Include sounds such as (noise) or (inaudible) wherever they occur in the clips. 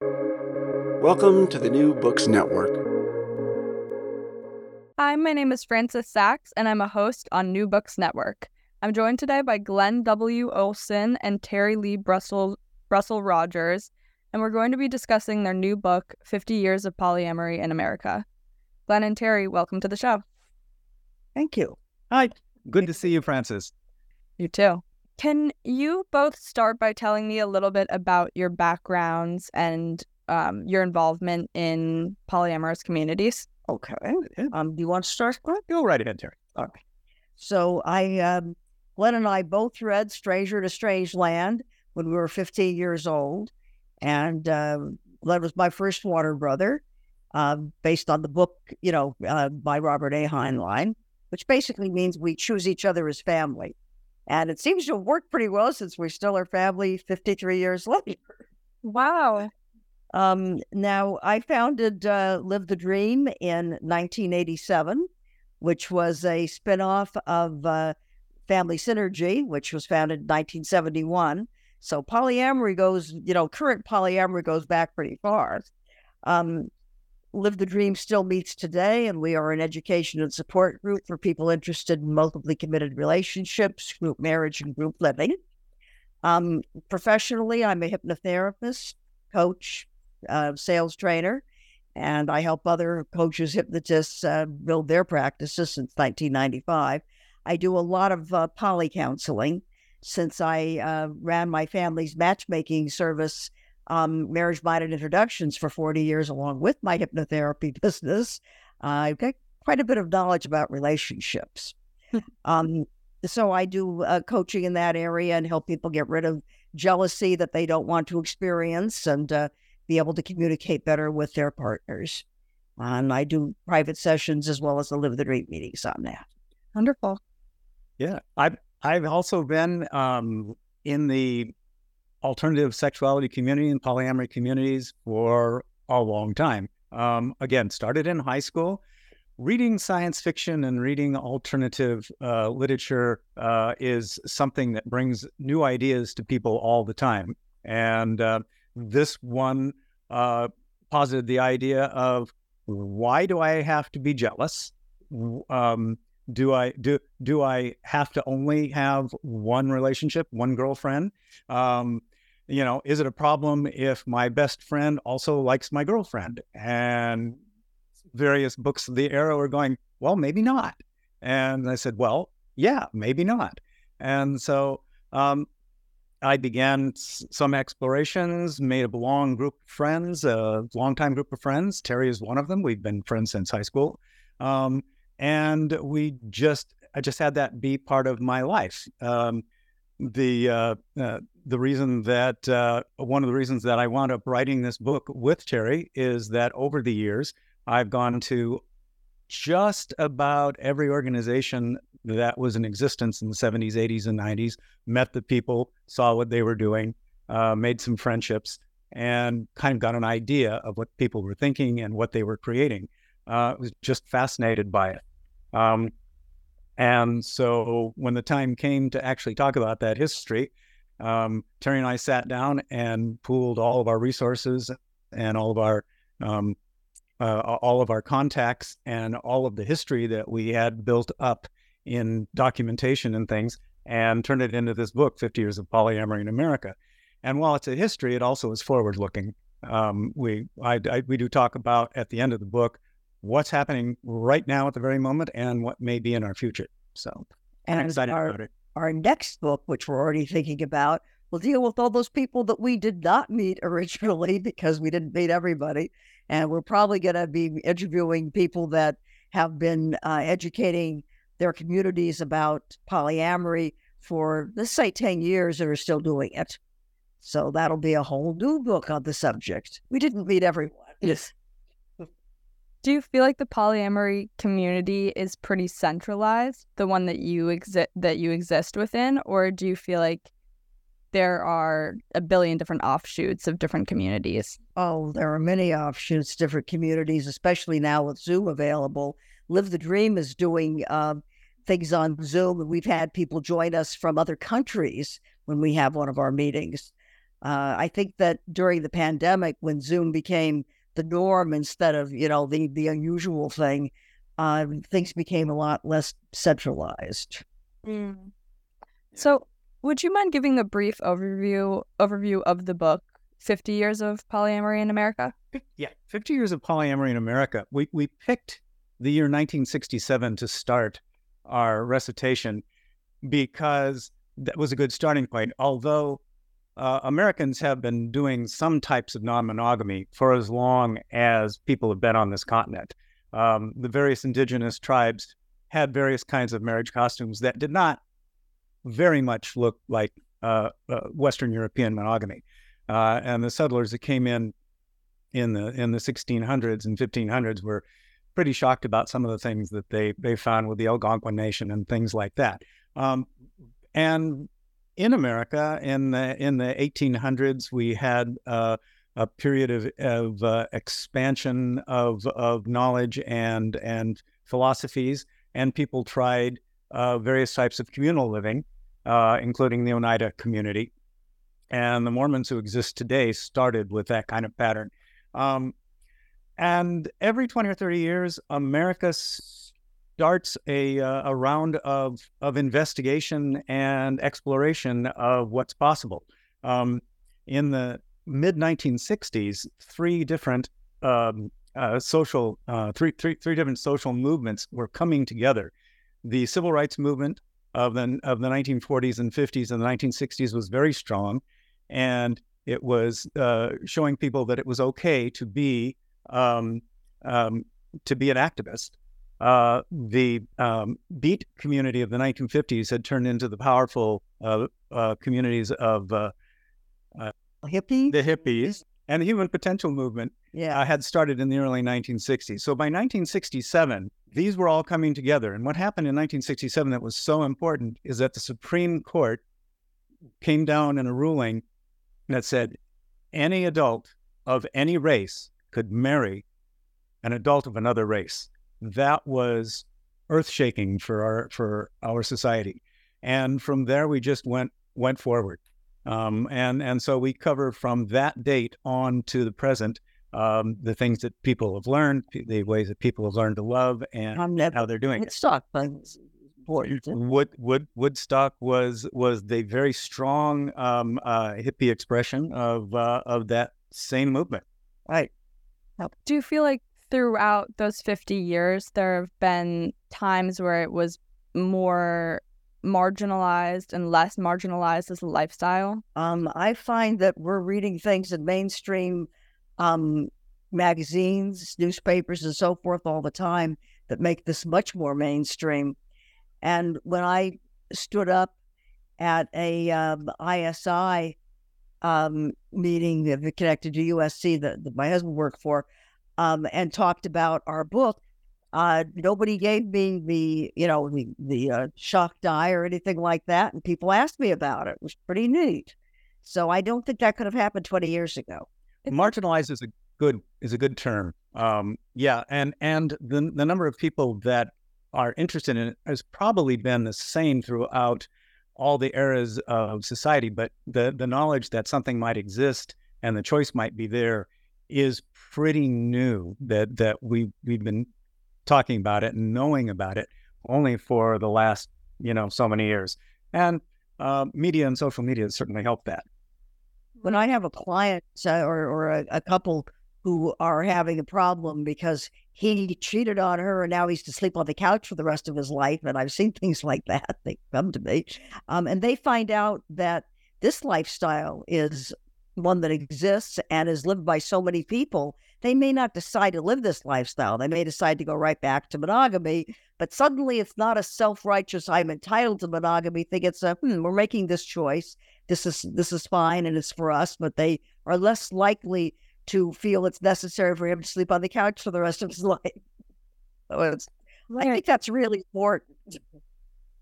Welcome to the New Books Network. Hi, my name is Frances Sachs, and I'm a host on New Books Network. I'm joined today by Glen W. Olson and Terry Lee Brussel, Russell Rogers, and we're going to be discussing their new book, 50 Years of Polyamory in America. Glen and Terry, welcome to the show. Thank you. Hi. Good to see you, Frances. You too. Can you both start by telling me a little bit about your backgrounds and um, your involvement in polyamorous communities? Okay. Um, do you want to start? Go right ahead, Terry. All right. So I, um, Glen and I both read Stranger to Strange Land when we were 15 years old. And uh, Glen was my first water brother, uh, based on the book, you know, uh, by Robert A. Heinlein, which basically means we choose each other as family. And it seems to have worked pretty well since we still are family 53 years (laughs) later. Wow. Um, now, I founded uh, Live the Dream in 1987, which was a spinoff of uh, Family Synergy, which was founded in 1971. So polyamory goes, you know, current polyamory goes back pretty far. Um, Live the Dream still meets today, and we are an education and support group for people interested in multiply committed relationships, group marriage, and group living. Um, professionally, I'm a hypnotherapist, coach, uh, sales trainer, and I help other coaches, hypnotists uh, build their practices since 1995. I do a lot of uh, poly counseling since I uh, ran my family's matchmaking service, um, Marriage Minded Introductions, for 40 years, along with my hypnotherapy (laughs) business. I've got quite a bit of knowledge about relationships. um, so I do uh, coaching in that area and help people get rid of jealousy that they don't want to experience and uh, be able to communicate better with their partners. And I do private sessions as well as the Live the Dream meetings on that. Wonderful. Yeah, I've I've also been um, in the alternative sexuality community and polyamory communities for a long time. Um, again, started in high school. Reading science fiction and reading alternative uh, literature uh, is something that brings new ideas to people all the time. And uh, this one uh, posited the idea of why do I have to be jealous? Um, do I do do I have to only have one relationship, one girlfriend? Um, you know, is it a problem if my best friend also likes my girlfriend? And various books of the era were going, well, maybe not. And I said, well, yeah, maybe not. And so um, I began some explorations, made a long group of friends, a longtime group of friends. Terry is one of them. We've been friends since high school. Um, and we just, I just had that be part of my life. Um, the uh, uh, the reason that uh, one of the reasons that I wound up writing this book with Terry is that over the years I've gone to just about every organization that was in existence in the 70s, 80s, and 90s, met the people, saw what they were doing, uh, made some friendships, and kind of got an idea of what people were thinking and what they were creating. Uh, I was just fascinated by it. Um, and so when the time came to actually talk about that history, um, Terry and I sat down and pooled all of our resources and all of our um, uh, all of our contacts and all of the history that we had built up in documentation and things and turned it into this book 50 years of polyamory in america. And while it's a history it also is forward looking um, we I, I, we do talk about at the end of the book what's happening right now at the very moment and what may be in our future. So and I'm excited our, about it our next book which we're already thinking about will deal with all those people that we did not meet (laughs) originally because we didn't meet everybody and we're probably going to be interviewing people that have been uh, educating their communities about polyamory for, let's say, 10 years and are still doing it. So that'll be a whole new book on the subject. We didn't meet everyone. Yes. Do you feel like the polyamory community is pretty centralized, the one that you exist that you exist within, or do you feel like there are a billion different offshoots of different communities? Oh, there are many offshoots, different communities, especially now with Zoom available. Live the Dream is doing um, things on Zoom, and we've had people join us from other countries when we have one of our meetings. Uh, I think that during the pandemic, when Zoom became the norm instead of you know the the unusual thing, uh, things became a lot less centralized. Mm. So, would you mind giving a brief overview overview of the book, Fifty Years of Polyamory in America? Yeah, Fifty Years of Polyamory in America. We we picked the year 1967 to start our recitation because that was a good starting point. Although uh, Americans have been doing some types of non monogamy for as long as people have been on this continent. Um, the various indigenous tribes had various kinds of marriage costumes that did not very much look like uh, uh, Western European monogamy. Uh, and the settlers that came in in the in the 1600s and 1500s were pretty shocked about some of the things that they they found with the Algonquin Nation and things like that. Um, and in America, in the in the 1800s, we had uh, a period of, of uh, expansion of of knowledge and and philosophies, and people tried uh, various types of communal living, uh, including the Oneida community. And the Mormons who exist today started with that kind of pattern. Um, and every 20 or 30 years, America starts a, uh, a round of, of investigation and exploration of what's possible. Um, in the mid 1960s, three different um, uh, social, uh, three, three, three different social movements were coming together. The civil rights movement of the, of the 1940s and 50s and the 1960s was very strong. And it was uh, showing people that it was okay to be um, um, to be an activist. Uh, the um, beat community of the 1950s had turned into the powerful uh, uh, communities of uh, uh, hippie, the hippies, and the human potential movement yeah. had started in the early 1960s. So by 1967, these were all coming together. And what happened in 1967 that was so important is that the Supreme Court came down in a ruling that said any adult of any race could marry an adult of another race. That was earth shaking for our for our society. And from there we just went went forward. Um, and and so we cover from that date on to the present um, the things that people have learned, the ways that people have learned to love, and how they're doing Woodstock it. Woodstock important. Wood, Wood, Woodstock was was the very strong um, uh, hippie expression of uh, of that same movement. Right. Do you feel like throughout those 50 years, there have been times where it was more marginalized and less marginalized as a lifestyle? Um, I find that we're reading things in mainstream um, magazines, newspapers, and so forth all the time that make this much more mainstream. And when I stood up at a um, ISI um, meeting connected to USC that, that my husband worked for, um, and talked about our book. Uh, nobody gave me the, you know, the the uh, shock die or anything like that, and people asked me about it. It was pretty neat. So I don't think that could have happened 20 years ago. Marginalized is a good is a good term. Um, yeah, and and the the number of people that are interested in it has probably been the same throughout all the eras of society, but the the knowledge that something might exist and the choice might be there is pretty new. That that we we've been talking about it and knowing about it only for the last you know so many years, and uh, media and social media has certainly help that. When I have a client uh, or or a, a couple who are having a problem because he cheated on her and now he's to sleep on the couch for the rest of his life. And I've seen (laughs) things like that. They come to me um, and they find out that this lifestyle is one that exists and is lived by so many people. They may not decide to live this lifestyle. They may decide to go right back to monogamy, but suddenly it's not a self-righteous "I'm entitled to monogamy" thing. It's a hmm, we're making this choice. This is this is fine and it's for us. But they are less likely to feel it's necessary for him to sleep on the couch for the rest of his (laughs) life. So. I think that's really important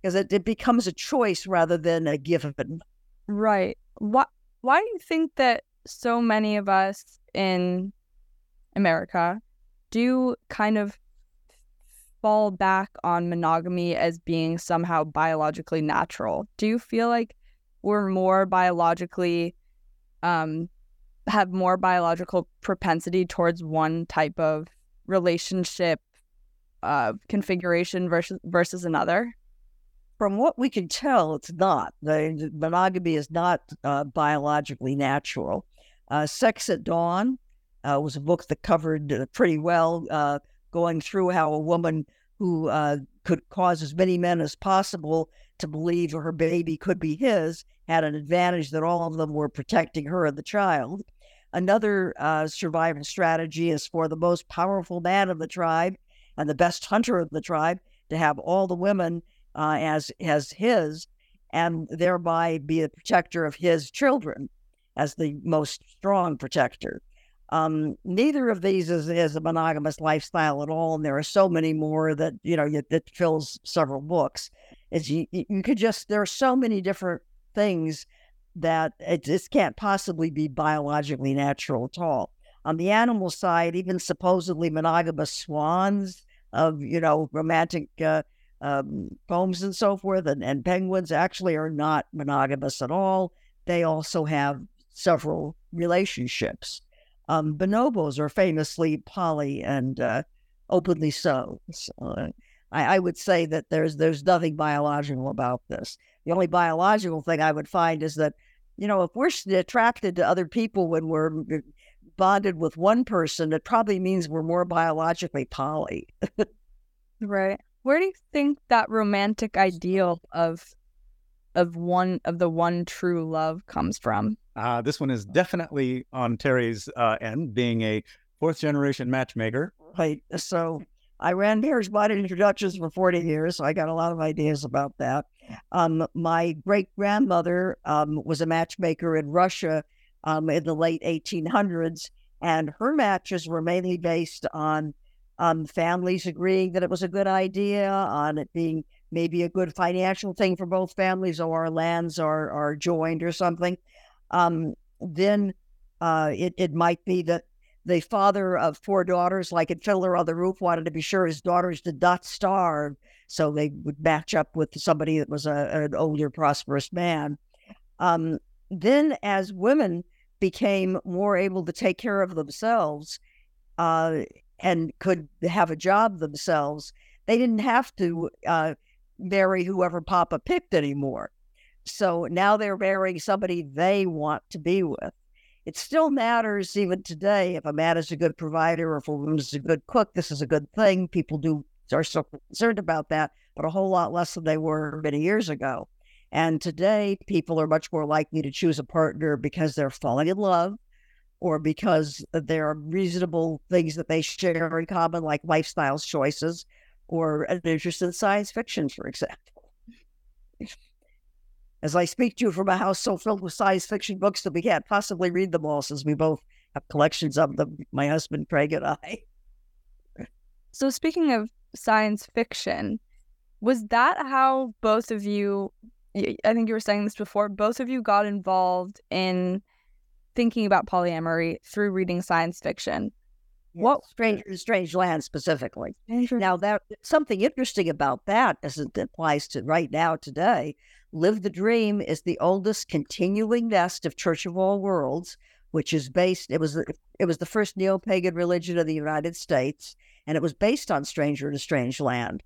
because it, it becomes a choice rather than a given. Right. Why, why do you think that so many of us in America do kind of fall back on monogamy as being somehow biologically natural? Do you feel like we're more biologically um, have more biological propensity towards one type of relationship uh, configuration versus versus another? From what we can tell, it's not. The, monogamy is not uh, biologically natural. Uh, Sex at Dawn uh, was a book that covered uh, pretty well uh, going through how a woman who could cause as many men as possible to believe her baby could be his had an advantage that all of them were protecting her and the child. Another uh, survival strategy is for the most powerful man of the tribe and the best hunter of the tribe to have all the women uh, as as his, and thereby be a protector of his children as the most strong protector. Um, neither of these is, is a monogamous lifestyle at all, and there are so many more that you know that fills several books. Is you, you could just there are so many different things that it just can't possibly be biologically natural at all. On the animal side, even supposedly monogamous swans of you know romantic uh, um, poems and so forth, and, and penguins actually are not monogamous at all. They also have several relationships. Um, bonobos are famously poly and uh, openly so. so uh, I, I, would say that there's there's nothing biological about this. The only biological thing I would find is that, you know, if we're attracted to other people when we're bonded with one person, it probably means we're more biologically poly. (laughs) right. Where do you think that romantic ideal of of one of the one true love comes from? Uh, this one is definitely on Terry's uh, end, being a fourth generation matchmaker. Right. So I ran marriage body introductions for 40 years, so I got a lot of ideas about that. Um, my great grandmother um, was a matchmaker in Russia um, in the late 1800s, and her matches were mainly based on um, families agreeing that it was a good idea, on it being maybe a good financial thing for both families, or our lands are are joined or something. Um, then uh, it it might be that the father of four daughters, like in Fiddler on the Roof, wanted to be sure his daughters did not starve, so they would match up with somebody that was a, an older, prosperous man. Um, then, as women became more able to take care of themselves uh, and could have a job themselves, they didn't have to uh, marry whoever Papa picked anymore. So now they're marrying somebody they want to be with. It still matters even today if a man is a good provider or if a woman is a good cook. This is a good thing. People do are so concerned about that, but a whole lot less than they were many years ago. And today, people are much more likely to choose a partner because they're falling in love or because there are reasonable things that they share in common, like lifestyle choices or an interest in science fiction, for example. As I speak to you from a house so filled with science fiction books that we can't possibly read them all, since we both have collections of them, my husband Craig and I. So, speaking of science fiction, was that how both of you? I think you were saying this before. Both of you got involved in thinking about polyamory through reading science fiction. What Stranger Strange Land specifically? Now that something interesting about that as it applies to right now today. Live the Dream is the oldest continuing nest of Church of All Worlds, which is based. It was it was the first neo pagan religion of the United States, and it was based on Stranger in a Strange Land.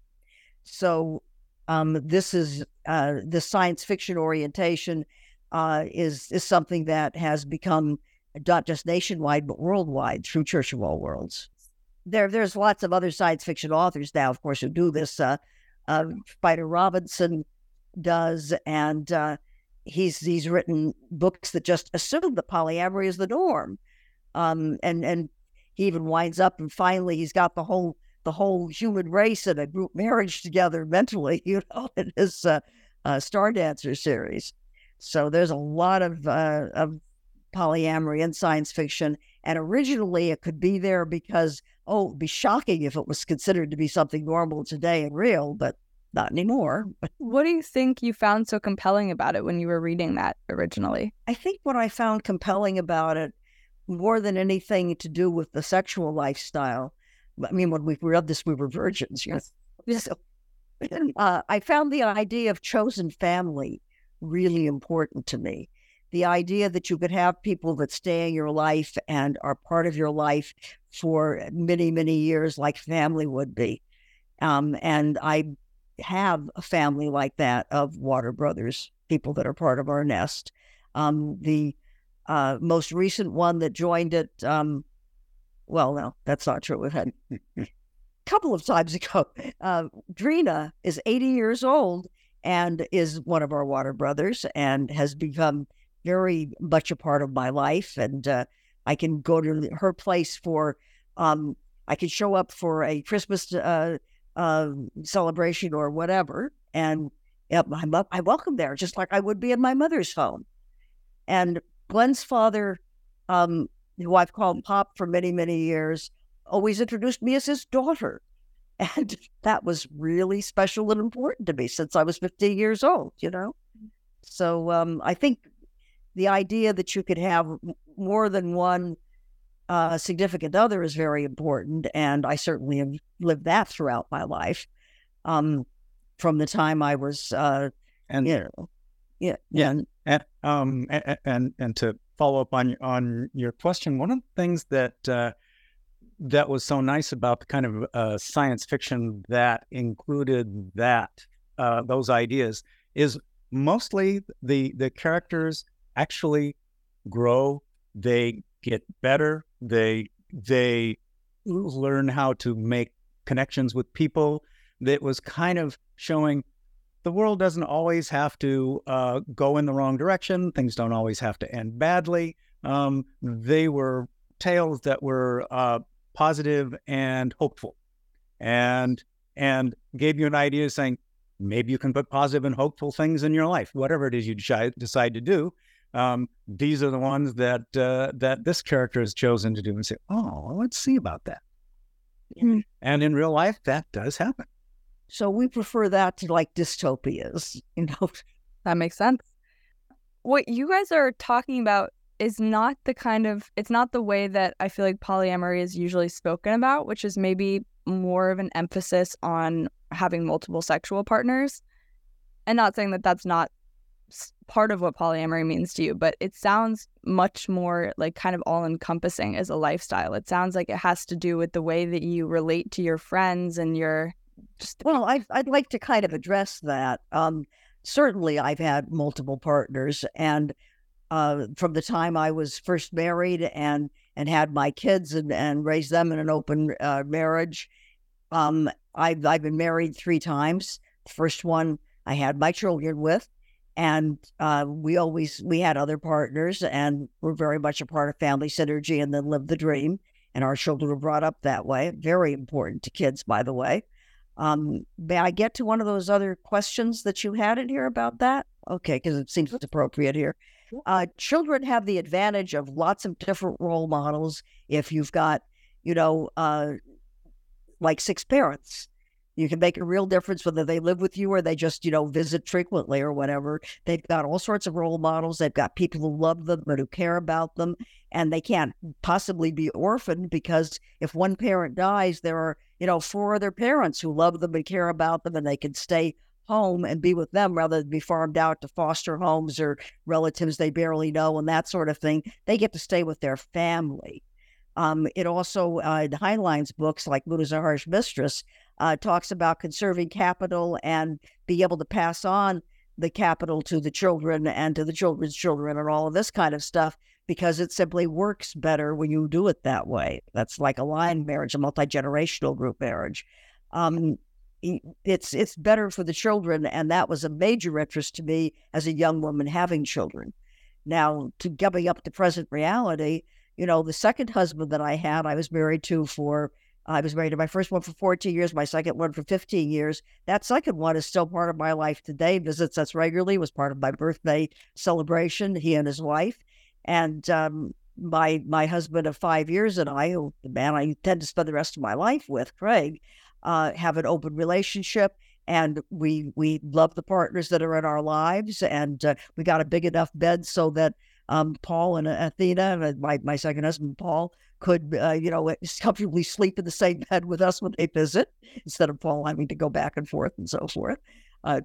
So um, this is uh, the science fiction orientation uh, is is something that has become not just nationwide but worldwide through Church of All Worlds. There, there's lots of other science fiction authors now, of course, who do this. Uh, uh, Spider Robinson does, and uh, he's he's written books that just assume that polyamory is the norm, um, and and he even winds up and finally he's got the whole the whole human race in a group marriage together mentally, (laughs) you know, in his uh, uh, Star Dancer series. So there's a lot of uh, of polyamory in science fiction. And originally it could be there because, oh, it'd be shocking if it was considered to be something normal today and real, but not anymore. (laughs) what do you think you found so compelling about it when you were reading that originally? I think what I found compelling about it, more than anything to do with the sexual lifestyle, I mean, when we read this, we were virgins. Yes. (laughs) So, (clears throat) uh, I found the idea of chosen family really important to me the idea that you could have people that stay in your life and are part of your life for many, many years, like family would be. Um, and I have a family like that of water brothers, people that are part of our nest. Um, the uh, most recent one that joined it, um, well, no, that's not true. We've had a (laughs) couple of times ago. (laughs) Uh, Drina is 80 years old and is one of our water brothers and has become very much a part of my life. And uh, I can go to her place for, um, I can show up for a Christmas uh, uh, celebration or whatever. And yep, I'm up, I welcome there, just like I would be in my mother's home. And Glen's father, um, who I've called Pop for many, many years, always introduced me as his daughter. And (laughs) that was really special and important to me since I was 15 years old, you know? So um, I think the idea that you could have more than one uh, significant other is very important. And I certainly have lived that throughout my life um, from the time I was, uh, and you know, yeah. Yeah. And, um, and, and, and to follow up on, on your question, one of the things that, uh, that was so nice about the kind of uh, science fiction that included that uh, those ideas is mostly the the characters actually grow they get better they they learn how to make connections with people. That was kind of showing the world doesn't always have to uh, go in the wrong direction things don't always have to end badly. Um, they were tales that were uh, positive and hopeful and and gave you an idea saying maybe you can put positive and hopeful things in your life whatever it is you decide to do um, these are the ones that uh, that this character has chosen to do and say, oh, well, let's see about that. Mm-hmm. And in real life, that does happen. So we prefer that to like dystopias, you know. (laughs) That makes sense. What you guys are talking about is not the kind of it's not the way that I feel like polyamory is usually spoken about, which is maybe more of an emphasis on having multiple sexual partners. And not saying that that's not part of what polyamory means to you, but it sounds much more like kind of all encompassing as a lifestyle. It sounds like it has to do with the way that you relate to your friends and your just well, I, I'd like to kind of address that. Um, certainly, I've had multiple partners, and uh, from the time I was first married and and had my kids and, and raised them in an open uh, marriage, um, I've I've been married three times. The first one I had my children with, and uh, we always we had other partners and we're very much a part of family synergy and then Live the Dream. And our children were brought up that way. Very important to kids by the way. Um, may i get to one of those other questions that you had in here about that? Okay because it seems appropriate here uh, children have the advantage of lots of different role models if you've got you know uh, like six parents you can make a real difference whether they live with you or they just, you know, visit frequently or whatever. They've got all sorts of role models. They've got people who love them and who care about them. And they can't possibly be orphaned because if one parent dies, there are, you know, four other parents who love them and care about them and they can stay home and be with them rather than be farmed out to foster homes or relatives they barely know and that sort of thing. They get to stay with their family. Um, it also, uh, in Heinlein's books like Moon Is a Harsh Mistress, uh, talks about conserving capital and be able to pass on the capital to the children and to the children's children and all of this kind of stuff because it simply works better when you do it that way. That's like a line marriage, a multi generational group marriage. Um, it's it's better for the children, and that was a major interest to me as a young woman having children. Now, to getting up to present reality, you know, the second husband that I had, I was married to for I was married to my first one for 14 years, my second one for 15 years. That second one is still part of my life today, visits us regularly, was part of my birthday celebration, he and his wife. And um, my my husband of five years and I, the man I intend to spend the rest of my life with, Craig, uh, have an open relationship. And we we love the partners that are in our lives, and uh, we got a big enough bed so that um, Paul and Athena, and my my second husband Paul, could, uh, you know, (laughs) comfortably sleep in the same (laughs) bed with us when they visit instead of Paul having to go back and forth and so forth. Uh,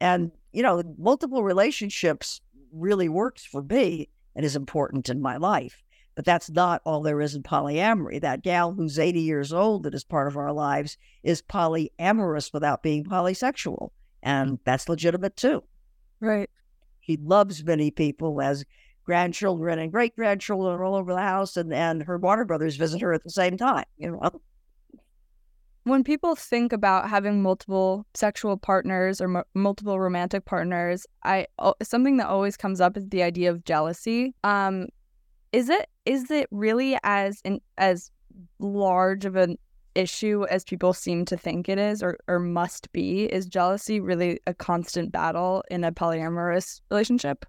and, you know, multiple relationships really works for me and is important in my life. But that's not all there is in polyamory. That gal who's 80 years old that is part of our lives is polyamorous without being polysexual. And that's legitimate too. Right. He loves many people as grandchildren and great grandchildren all over the house, and, and her water brothers visit her at the same time. You know, when people think about having multiple sexual partners or m- multiple romantic partners, I something that always comes up is the idea of jealousy. Um, is it is it really as in, as large of an issue as people seem to think it is or, or must be? Is jealousy really a constant battle in a polyamorous relationship?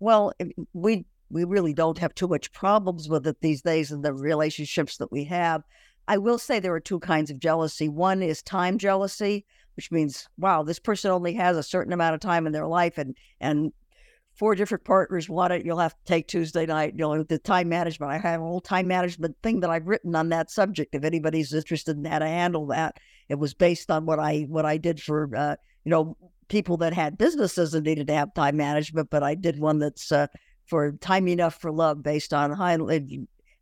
Well, we we really don't have too much problems with it these days in the relationships that we have. I will say there are two kinds of jealousy. One is time jealousy, which means, wow, this person only has a certain amount of time in their life and and four different partners want it, you'll have to take Tuesday night. You know, the time management. I have a whole time management thing that I've written on that subject. If anybody's interested in how to handle that, it was based on what I what I did for uh, you know people that had businesses and needed to have time management. But I did one that's uh, for time enough for love, based on high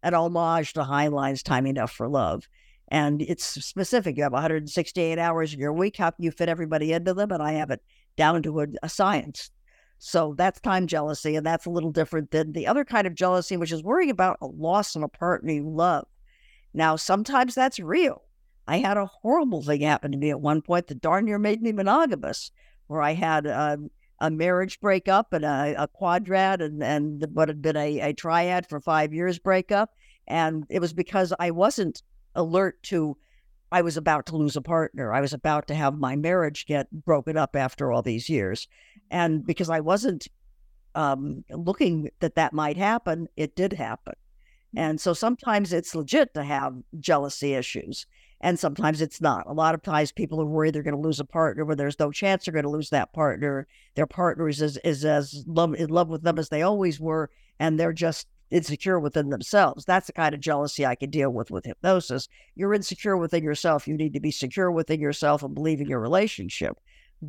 an homage to Heinlein's Time Enough for Love. And it's specific. You have 168 hours in your week. How can you fit everybody into them? And I have it down to a, a science. So that's time jealousy. And that's a little different than the other kind of jealousy, which is worrying about a loss in a partner you love. Now, sometimes that's real. I had a horrible thing happen to me at one point that darn near made me monogamous, where I had um, a marriage breakup and a, a quadrat and, and what had been a, a triad for five years breakup. And it was because I wasn't alert to I was about to lose a partner. I was about to have my marriage get broken up after all these years. And because I wasn't um, looking that that might happen, it did happen. And so sometimes it's legit to have jealousy issues and sometimes it's not. A lot of times people are worried they're going to lose a partner when there's no chance they're going to lose that partner. Their partner is as, is as love, in love with them as they always were, and they're just insecure within themselves. That's the kind of jealousy I can deal with with hypnosis. You're insecure within yourself. You need to be secure within yourself and believe in your relationship.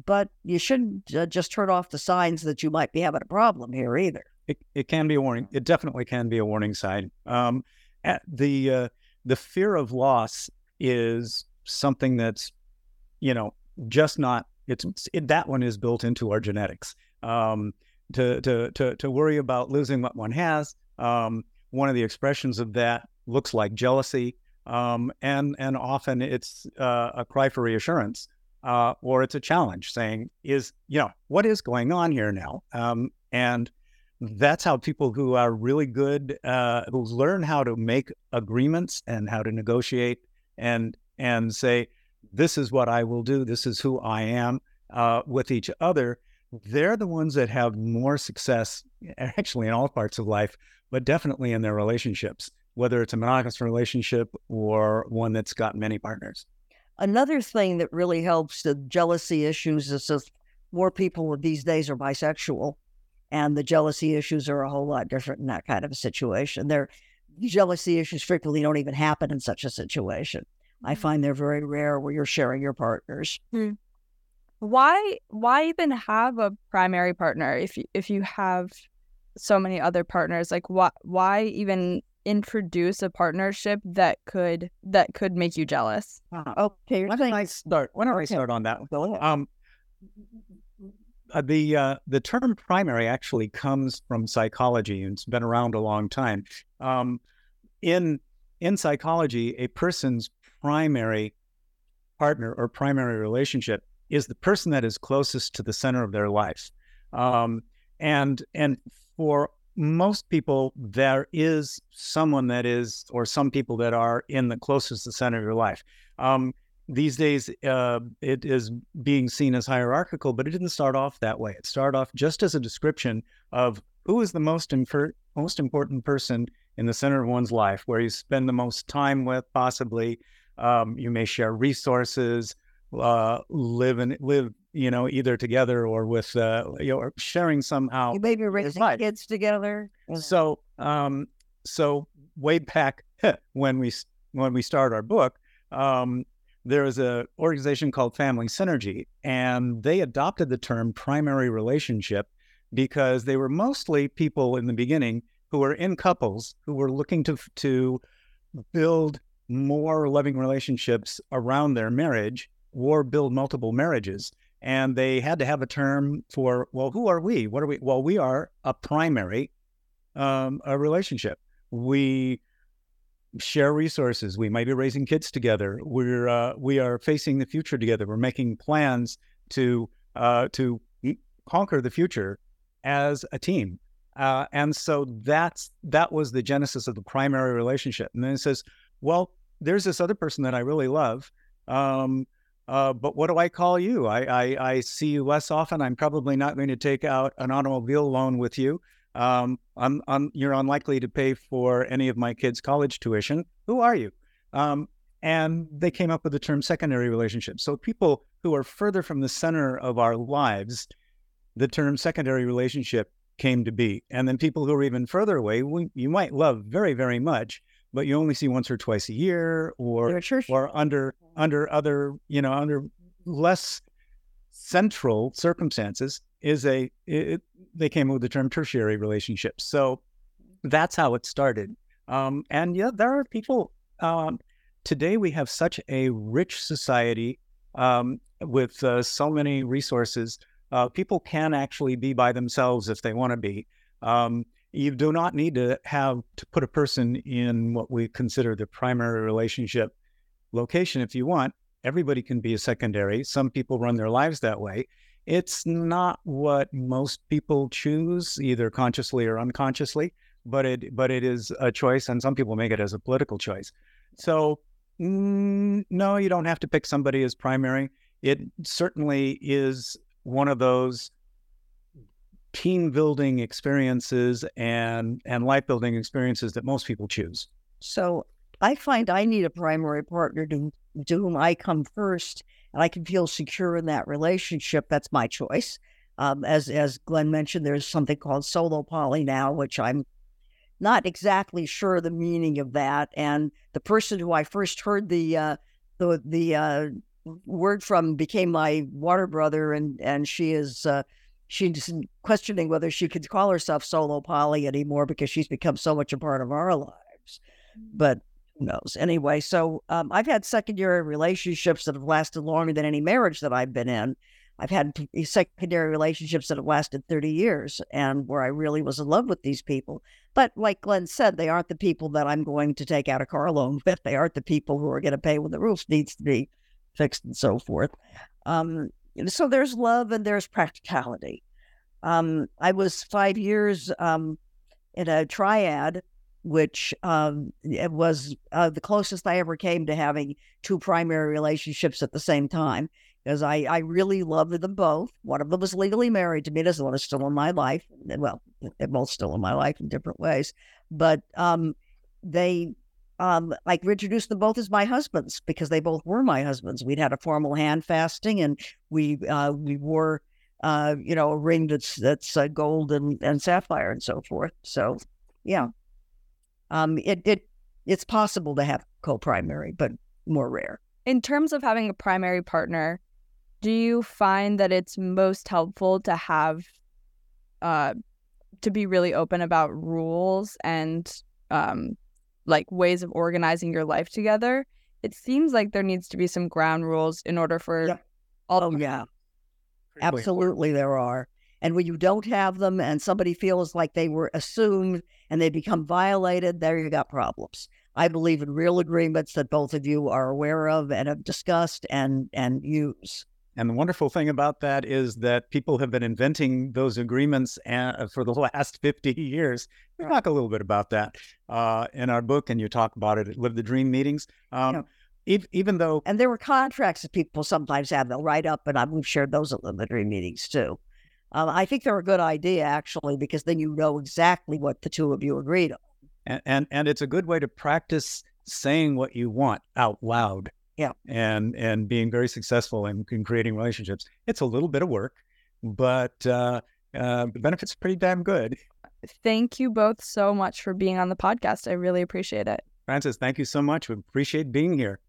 But you shouldn't uh, just turn off the signs that you might be having a problem here either. It, it can be a warning. It definitely can be a warning sign. Um, the uh, the fear of loss is something that's, you know, just not. It's it, that one is built into our genetics. Um, to to to to worry about losing what one has. Um, one of the expressions of that looks like jealousy, um, and and often it's uh, a cry for reassurance, uh, or it's a challenge saying, "Is you know what is going on here now?" Um, and that's how people who are really good, uh, who learn how to make agreements and how to negotiate and and say, this is what I will do. This is who I am uh, with each other. They're the ones that have more success, actually, in all parts of life, but definitely in their relationships, whether it's a monogamous relationship or one that's got many partners. Another thing that really helps the jealousy issues is that more people these days are bisexual, and the jealousy issues are a whole lot different in that kind of a situation. They're jealousy issues frequently don't even happen in such a situation. I mm-hmm. find they're very rare where you're sharing your partners. Hmm. Why why even have a primary partner if you, if you have so many other partners? Like what why even introduce a partnership that could that could make you jealous? Uh, okay, why don't I start? Why don't okay. I start on that? Go. Um, uh, the uh, the term primary actually comes from psychology and it's been around a long time. Um, in in psychology, a person's primary partner or primary relationship is the person that is closest to the center of their life. Um, and and for most people, there is someone that is, or some people that are in the closest to the center of your life. Um, these days uh, it is being seen as hierarchical, but it didn't start off that way. It started off just as a description of who is the most imper- most important person in the center of one's life, where you spend the most time with, possibly. Um, you may share resources, uh, live and live, you know, either together or with, uh, you know, or sharing somehow. You maybe raising kids together. So, um, so way back (laughs) when we when we start our book, um, there is an organization called Family Synergy, and they adopted the term primary relationship because they were mostly people in the beginning who were in couples who were looking to to build more loving relationships around their marriage or build multiple marriages and they had to have a term for well who are we? What are we? Well we are a primary um, a relationship. We share resources. We might be raising kids together. We're uh, we are facing the future together. We're making plans to uh, to conquer the future as a team. Uh, and so that's that was the genesis of the primary relationship. And then it says well there's this other person that i really love um, uh, but what do I call you? I, I, I, see you less often. I'm probably not going to take out an automobile loan with you. Um, I'm, I'm, you're unlikely to pay for any of my kids' college tuition. Who are you? Um, and they came up with the term secondary relationship. So people who are further from the center of our lives, the term secondary relationship came to be. And then people who are even further away, we, you might love very, very much, but you only see once or twice a year or or under under other you know under less central circumstances is a it, they came up with the term tertiary relationships so that's how it started. Um, and yeah there are people um, today we have such a rich society um, with uh, so many resources uh, people can actually be by themselves if they want to be. Um, you do not need to have to put a person in what we consider the primary relationship location if you want. Everybody can be a secondary. Some people run their lives that way. It's not what most people choose, either consciously or unconsciously, but it but it is a choice, and some people make it as a political choice. So mm, no, you don't have to pick somebody as primary. It certainly is one of those team building experiences and and life building experiences that most people choose. So I find I need a primary partner to, to whom I come first, and I can feel secure in that relationship. That's my choice. Um, as as Glen mentioned, there's something called solo poly now, which I'm not exactly sure the meaning of that. And the person who I first heard the uh, the the uh, word from became my water brother, and and she is. Uh, she's questioning whether she could call herself solo poly anymore because she's become so much a part of our lives. Mm. But who knows? Anyway, so um, I've had secondary relationships that have lasted longer than any marriage that I've been in. I've had secondary relationships that have lasted 30 years and where I really was in love with these people. But like Glen said, they aren't the people that I'm going to take out a car loan with. They aren't the people who are going to pay when the roof needs to be fixed and so forth. Um, so there's love and there's practicality. Um, I was five years um, in a triad, which um, was uh, the closest I ever came to having two primary relationships at the same time. Because I, I really loved them both. One of them was legally married to me. The one is still in my life. Well, they're both still in my life in different ways. But um, they um, I introduced them both as my husbands because they both were my husbands. We'd had a formal hand fasting, and we uh, we wore uh, you know a ring that's that's uh, gold and, and sapphire and so forth. So yeah, um, it it it's possible to have co-primary, but more rare. In terms of having a primary partner, do you find that it's most helpful to have uh, to be really open about rules and um, like ways of organizing your life together, it seems like there needs to be some ground rules in order for yep. all. Oh yeah, absolutely there are. And when you don't have them, and somebody feels like they were assumed and they become violated, there you got problems. I believe in real agreements that both of you are aware of and have discussed and and use. And the wonderful thing about that is that people have been inventing those agreements uh, for the (laughs) last 50 years. We talk a little bit about that uh, in our book, and you talk about it at Live the Dream meetings. Um, yeah. even though. And there were contracts that people sometimes have, they'll write up, and we've shared those at Live the Dream meetings too. Um, I think they're a good idea, actually, because then you know exactly what the two of you agreed on. And, and, and it's a good way to practice saying what you want out loud yeah. and and being very successful in, in creating relationships. It's a little bit of work but uh, uh, the benefits are pretty damn good. Thank you both so much for being on the podcast. I really appreciate it. Frances thank you so much. We appreciate being here